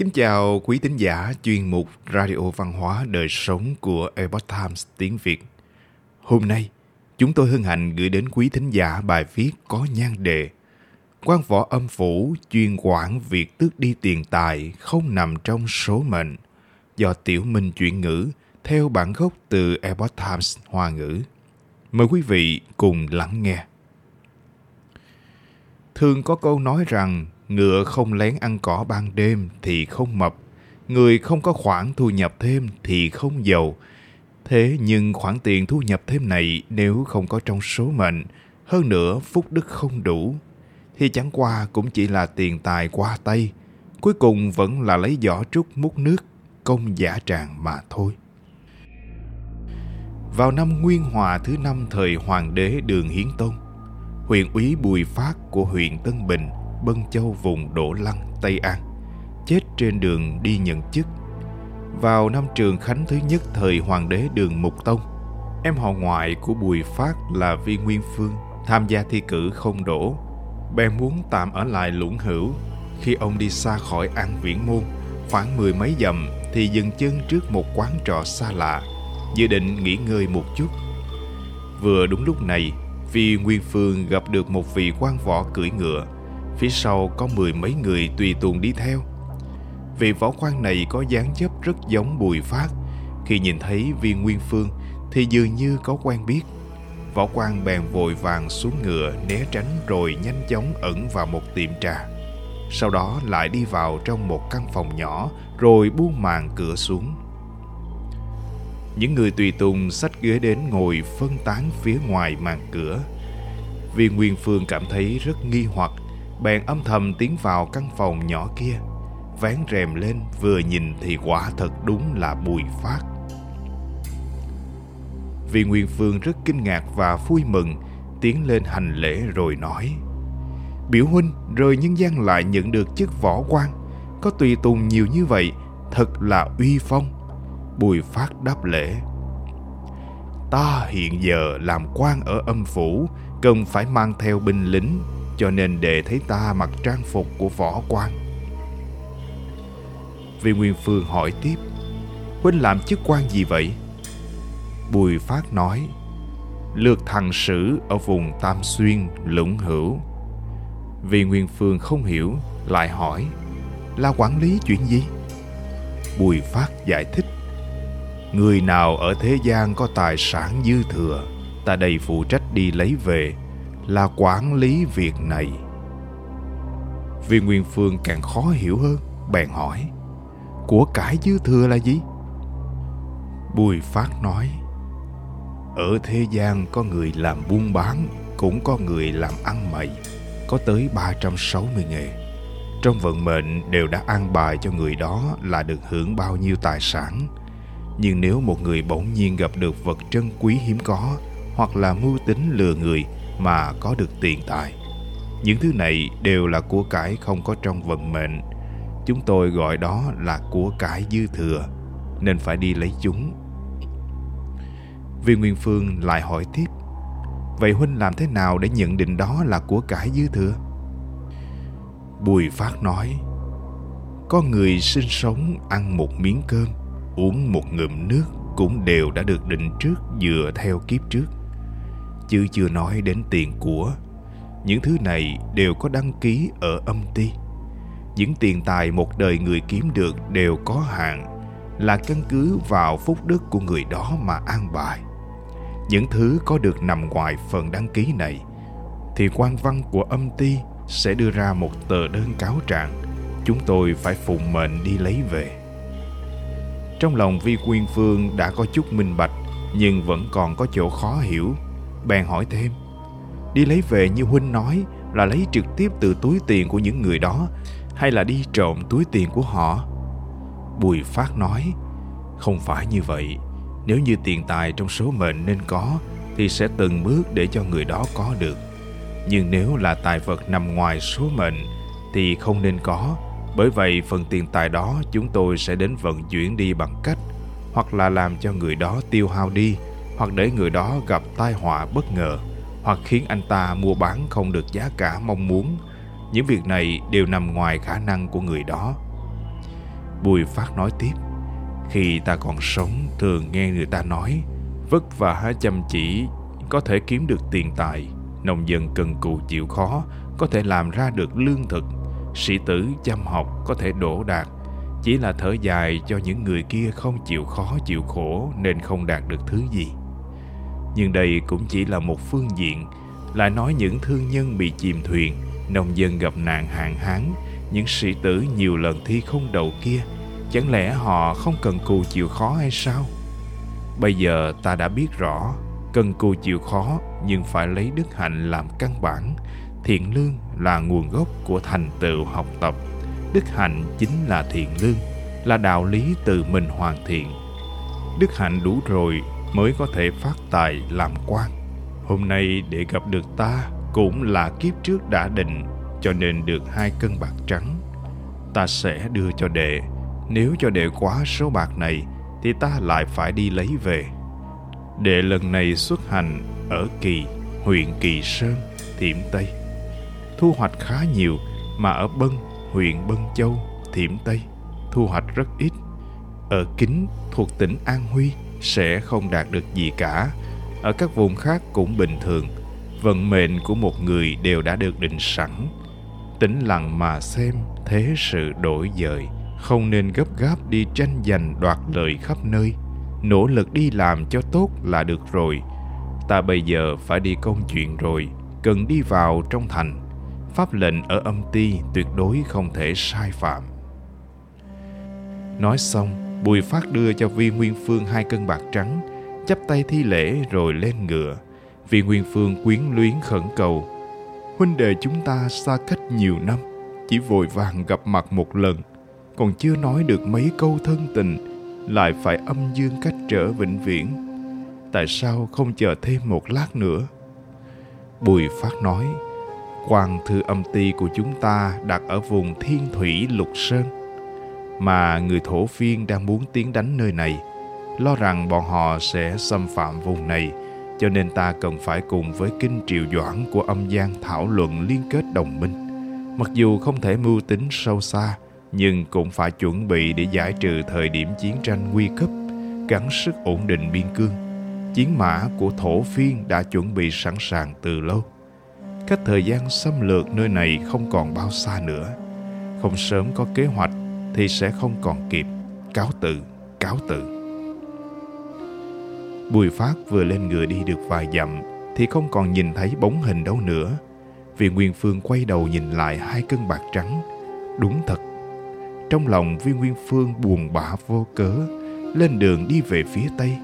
Kính chào quý tín giả chuyên mục Radio Văn hóa Đời Sống của Epoch Times tiếng Việt. Hôm nay, chúng tôi hân hạnh gửi đến quý thính giả bài viết có nhan đề quan võ âm phủ chuyên quản việc tước đi tiền tài không nằm trong số mệnh do Tiểu Minh chuyển ngữ theo bản gốc từ Epoch Times Hoa ngữ. Mời quý vị cùng lắng nghe. Thường có câu nói rằng ngựa không lén ăn cỏ ban đêm thì không mập, người không có khoản thu nhập thêm thì không giàu. Thế nhưng khoản tiền thu nhập thêm này nếu không có trong số mệnh, hơn nữa phúc đức không đủ, thì chẳng qua cũng chỉ là tiền tài qua tay, cuối cùng vẫn là lấy giỏ trúc múc nước, công giả tràng mà thôi. Vào năm Nguyên Hòa thứ năm thời Hoàng đế Đường Hiến Tông, huyện úy Bùi Phát của huyện Tân Bình, Bân Châu vùng Đỗ Lăng, Tây An, chết trên đường đi nhận chức. Vào năm Trường Khánh thứ nhất thời Hoàng đế Đường Mục Tông, em họ ngoại của Bùi Phát là Vi Nguyên Phương tham gia thi cử không đổ, bèn muốn tạm ở lại lũng hữu. Khi ông đi xa khỏi An Viễn Môn, khoảng mười mấy dặm thì dừng chân trước một quán trọ xa lạ, dự định nghỉ ngơi một chút. Vừa đúng lúc này, vi Nguyên Phương gặp được một vị quan võ cưỡi ngựa, phía sau có mười mấy người tùy tùng đi theo. Vị võ quan này có dáng dấp rất giống Bùi Phát. Khi nhìn thấy viên Nguyên Phương thì dường như có quen biết. Võ quan bèn vội vàng xuống ngựa né tránh rồi nhanh chóng ẩn vào một tiệm trà. Sau đó lại đi vào trong một căn phòng nhỏ rồi buông màn cửa xuống. Những người tùy tùng sách ghế đến ngồi phân tán phía ngoài màn cửa. Viên Nguyên Phương cảm thấy rất nghi hoặc, bèn âm thầm tiến vào căn phòng nhỏ kia. Vén rèm lên vừa nhìn thì quả thật đúng là Bùi Phát. Vì Nguyên Phương rất kinh ngạc và vui mừng, tiến lên hành lễ rồi nói Biểu huynh rời nhân gian lại nhận được chức võ quan, có tùy tùng nhiều như vậy, thật là uy phong Bùi Phát đáp lễ. Ta hiện giờ làm quan ở âm phủ, cần phải mang theo binh lính, cho nên để thấy ta mặc trang phục của võ quan. Vì Nguyên Phương hỏi tiếp, Huynh làm chức quan gì vậy? Bùi Phát nói, Lược thằng sử ở vùng Tam Xuyên, Lũng Hữu. Vì Nguyên Phương không hiểu, lại hỏi, là quản lý chuyện gì? Bùi Phát giải thích, Người nào ở thế gian có tài sản dư thừa, ta đây phụ trách đi lấy về, là quản lý việc này. Viên Nguyên Phương càng khó hiểu hơn, bèn hỏi, của cải dư thừa là gì? Bùi Phát nói, ở thế gian có người làm buôn bán, cũng có người làm ăn mày, có tới 360 nghề. Trong vận mệnh đều đã an bài cho người đó là được hưởng bao nhiêu tài sản, nhưng nếu một người bỗng nhiên gặp được vật trân quý hiếm có hoặc là mưu tính lừa người mà có được tiền tài. Những thứ này đều là của cải không có trong vận mệnh. Chúng tôi gọi đó là của cải dư thừa, nên phải đi lấy chúng. Viên nguyên phương lại hỏi tiếp, vậy huynh làm thế nào để nhận định đó là của cải dư thừa? Bùi phát nói, có người sinh sống ăn một miếng cơm, uống một ngụm nước cũng đều đã được định trước dựa theo kiếp trước chứ chưa nói đến tiền của. Những thứ này đều có đăng ký ở âm ty những tiền tài một đời người kiếm được đều có hạn là căn cứ vào phúc đức của người đó mà an bài. Những thứ có được nằm ngoài phần đăng ký này thì quan văn của âm ty sẽ đưa ra một tờ đơn cáo trạng. Chúng tôi phải phụng mệnh đi lấy về. Trong lòng Vi Quyên Phương đã có chút minh bạch, nhưng vẫn còn có chỗ khó hiểu. Bèn hỏi thêm, đi lấy về như Huynh nói là lấy trực tiếp từ túi tiền của những người đó, hay là đi trộm túi tiền của họ? Bùi Phát nói, không phải như vậy. Nếu như tiền tài trong số mệnh nên có, thì sẽ từng bước để cho người đó có được. Nhưng nếu là tài vật nằm ngoài số mệnh, thì không nên có, bởi vậy phần tiền tài đó chúng tôi sẽ đến vận chuyển đi bằng cách hoặc là làm cho người đó tiêu hao đi hoặc để người đó gặp tai họa bất ngờ, hoặc khiến anh ta mua bán không được giá cả mong muốn. Những việc này đều nằm ngoài khả năng của người đó. Bùi Phát nói tiếp, Khi ta còn sống, thường nghe người ta nói, Vất vả chăm chỉ có thể kiếm được tiền tài, Nông dân cần cù chịu khó có thể làm ra được lương thực, Sĩ tử chăm học có thể đổ đạt Chỉ là thở dài cho những người kia không chịu khó chịu khổ Nên không đạt được thứ gì. Nhưng đây cũng chỉ là một phương diện Lại nói những thương nhân bị chìm thuyền, Nông dân gặp nạn hạn hán, Những sĩ tử nhiều lần thi không đầu kia. Chẳng lẽ họ không cần cù chịu khó hay sao? Bây giờ ta đã biết rõ, Cần cù chịu khó Nhưng phải lấy đức hạnh làm căn bản. Thiện lương là nguồn gốc của thành tựu học tập. Đức hạnh chính là thiện lương, Là đạo lý từ mình hoàn thiện. Đức hạnh đủ rồi mới có thể phát tài làm quan. Hôm nay để gặp được ta cũng là kiếp trước đã định, cho nên được hai cân bạc trắng. Ta sẽ đưa cho đệ. Nếu cho đệ quá số bạc này, thì ta lại phải đi lấy về. Đệ lần này xuất hành ở kỳ, huyện kỳ sơn, thiểm tây. Thu hoạch khá nhiều, mà ở bân, huyện bân châu, thiểm tây, thu hoạch rất ít. Ở kính thuộc tỉnh an huy sẽ không đạt được gì cả. Ở các vùng khác cũng bình thường, vận mệnh của một người đều đã được định sẵn. Tĩnh lặng mà xem, thế sự đổi dời. Không nên gấp gáp đi tranh giành đoạt lợi khắp nơi. Nỗ lực đi làm cho tốt là được rồi. Ta bây giờ phải đi công chuyện rồi, cần đi vào trong thành. Pháp lệnh ở âm ti tuyệt đối không thể sai phạm. Nói xong bùi phát đưa cho Vi nguyên phương hai cân bạc trắng, chắp tay thi lễ rồi lên ngựa. Vi Nguyên Phương quyến luyến khẩn cầu, Huynh đệ chúng ta xa cách nhiều năm, Chỉ vội vàng gặp mặt một lần, Còn chưa nói được mấy câu thân tình, Lại phải âm dương cách trở vĩnh viễn. Tại sao không chờ thêm một lát nữa? Bùi Phát nói quan thư âm ti của chúng ta đặt ở vùng thiên thủy lục sơn mà người thổ phiên đang muốn tiến đánh nơi này lo rằng bọn họ sẽ xâm phạm vùng này cho nên ta cần phải cùng với kinh triều doãn của âm gian thảo luận liên kết đồng minh. Mặc dù không thể mưu tính sâu xa, nhưng cũng phải chuẩn bị để giải trừ thời điểm chiến tranh nguy cấp, gắn sức ổn định biên cương. Chiến mã của thổ phiên đã chuẩn bị sẵn sàng từ lâu. Cách thời gian xâm lược nơi này không còn bao xa nữa. Không sớm có kế hoạch thì sẽ không còn kịp. Cáo tự, cáo tự. Bùi Phát vừa lên ngựa đi được vài dặm thì không còn nhìn thấy bóng hình đâu nữa. Vì Nguyên Phương quay đầu nhìn lại hai cân bạc trắng. Đúng thật. Trong lòng Viên Nguyên Phương buồn bã vô cớ, lên đường đi về phía Tây.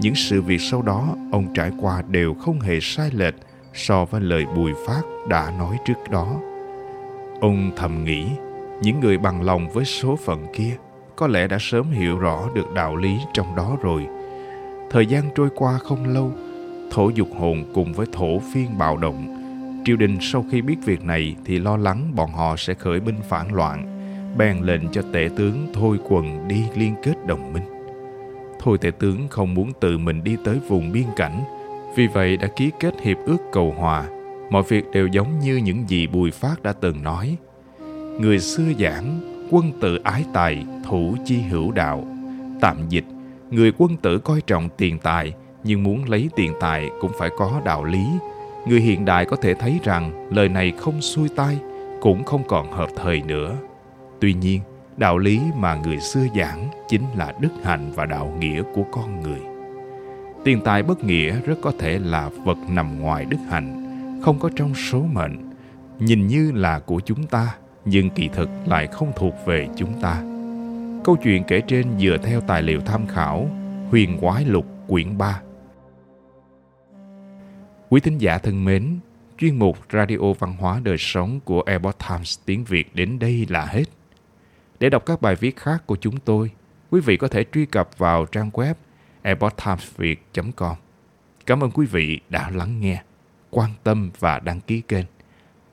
Những sự việc sau đó ông trải qua đều không hề sai lệch so với lời Bùi Phát đã nói trước đó. Ông thầm nghĩ, những người bằng lòng với số phận kia có lẽ đã sớm hiểu rõ được đạo lý trong đó rồi – Thời gian trôi qua không lâu, thổ dục hồn cùng với thổ phiên bạo động. Triều đình sau khi biết việc này thì lo lắng bọn họ sẽ khởi binh phản loạn, bèn lệnh cho tể tướng Thôi Quần đi liên kết đồng minh. Thôi tể tướng không muốn tự mình đi tới vùng biên cảnh, vì vậy đã ký kết hiệp ước cầu hòa. Mọi việc đều giống như những gì Bùi Phát đã từng nói. Người xưa giảng, quân tử ái tài, thủ chi hữu đạo. Tạm dịch, Người quân tử coi trọng tiền tài, nhưng muốn lấy tiền tài cũng phải có đạo lý. Người hiện đại có thể thấy rằng lời này không xuôi tai, cũng không còn hợp thời nữa. Tuy nhiên, đạo lý mà người xưa giảng chính là đức hạnh và đạo nghĩa của con người. Tiền tài bất nghĩa rất có thể là vật nằm ngoài đức hạnh, không có trong số mệnh, nhìn như là của chúng ta, nhưng kỳ thực lại không thuộc về chúng ta Câu chuyện kể trên dựa theo tài liệu tham khảo Huyền Quái Lục quyển 3. Quý thính giả thân mến, chuyên mục Radio Văn hóa Đời Sống của Epoch Times tiếng Việt đến đây là hết. Để đọc các bài viết khác của chúng tôi, quý vị có thể truy cập vào trang web epochtimesviet.com Cảm ơn quý vị đã lắng nghe, quan tâm và đăng ký kênh.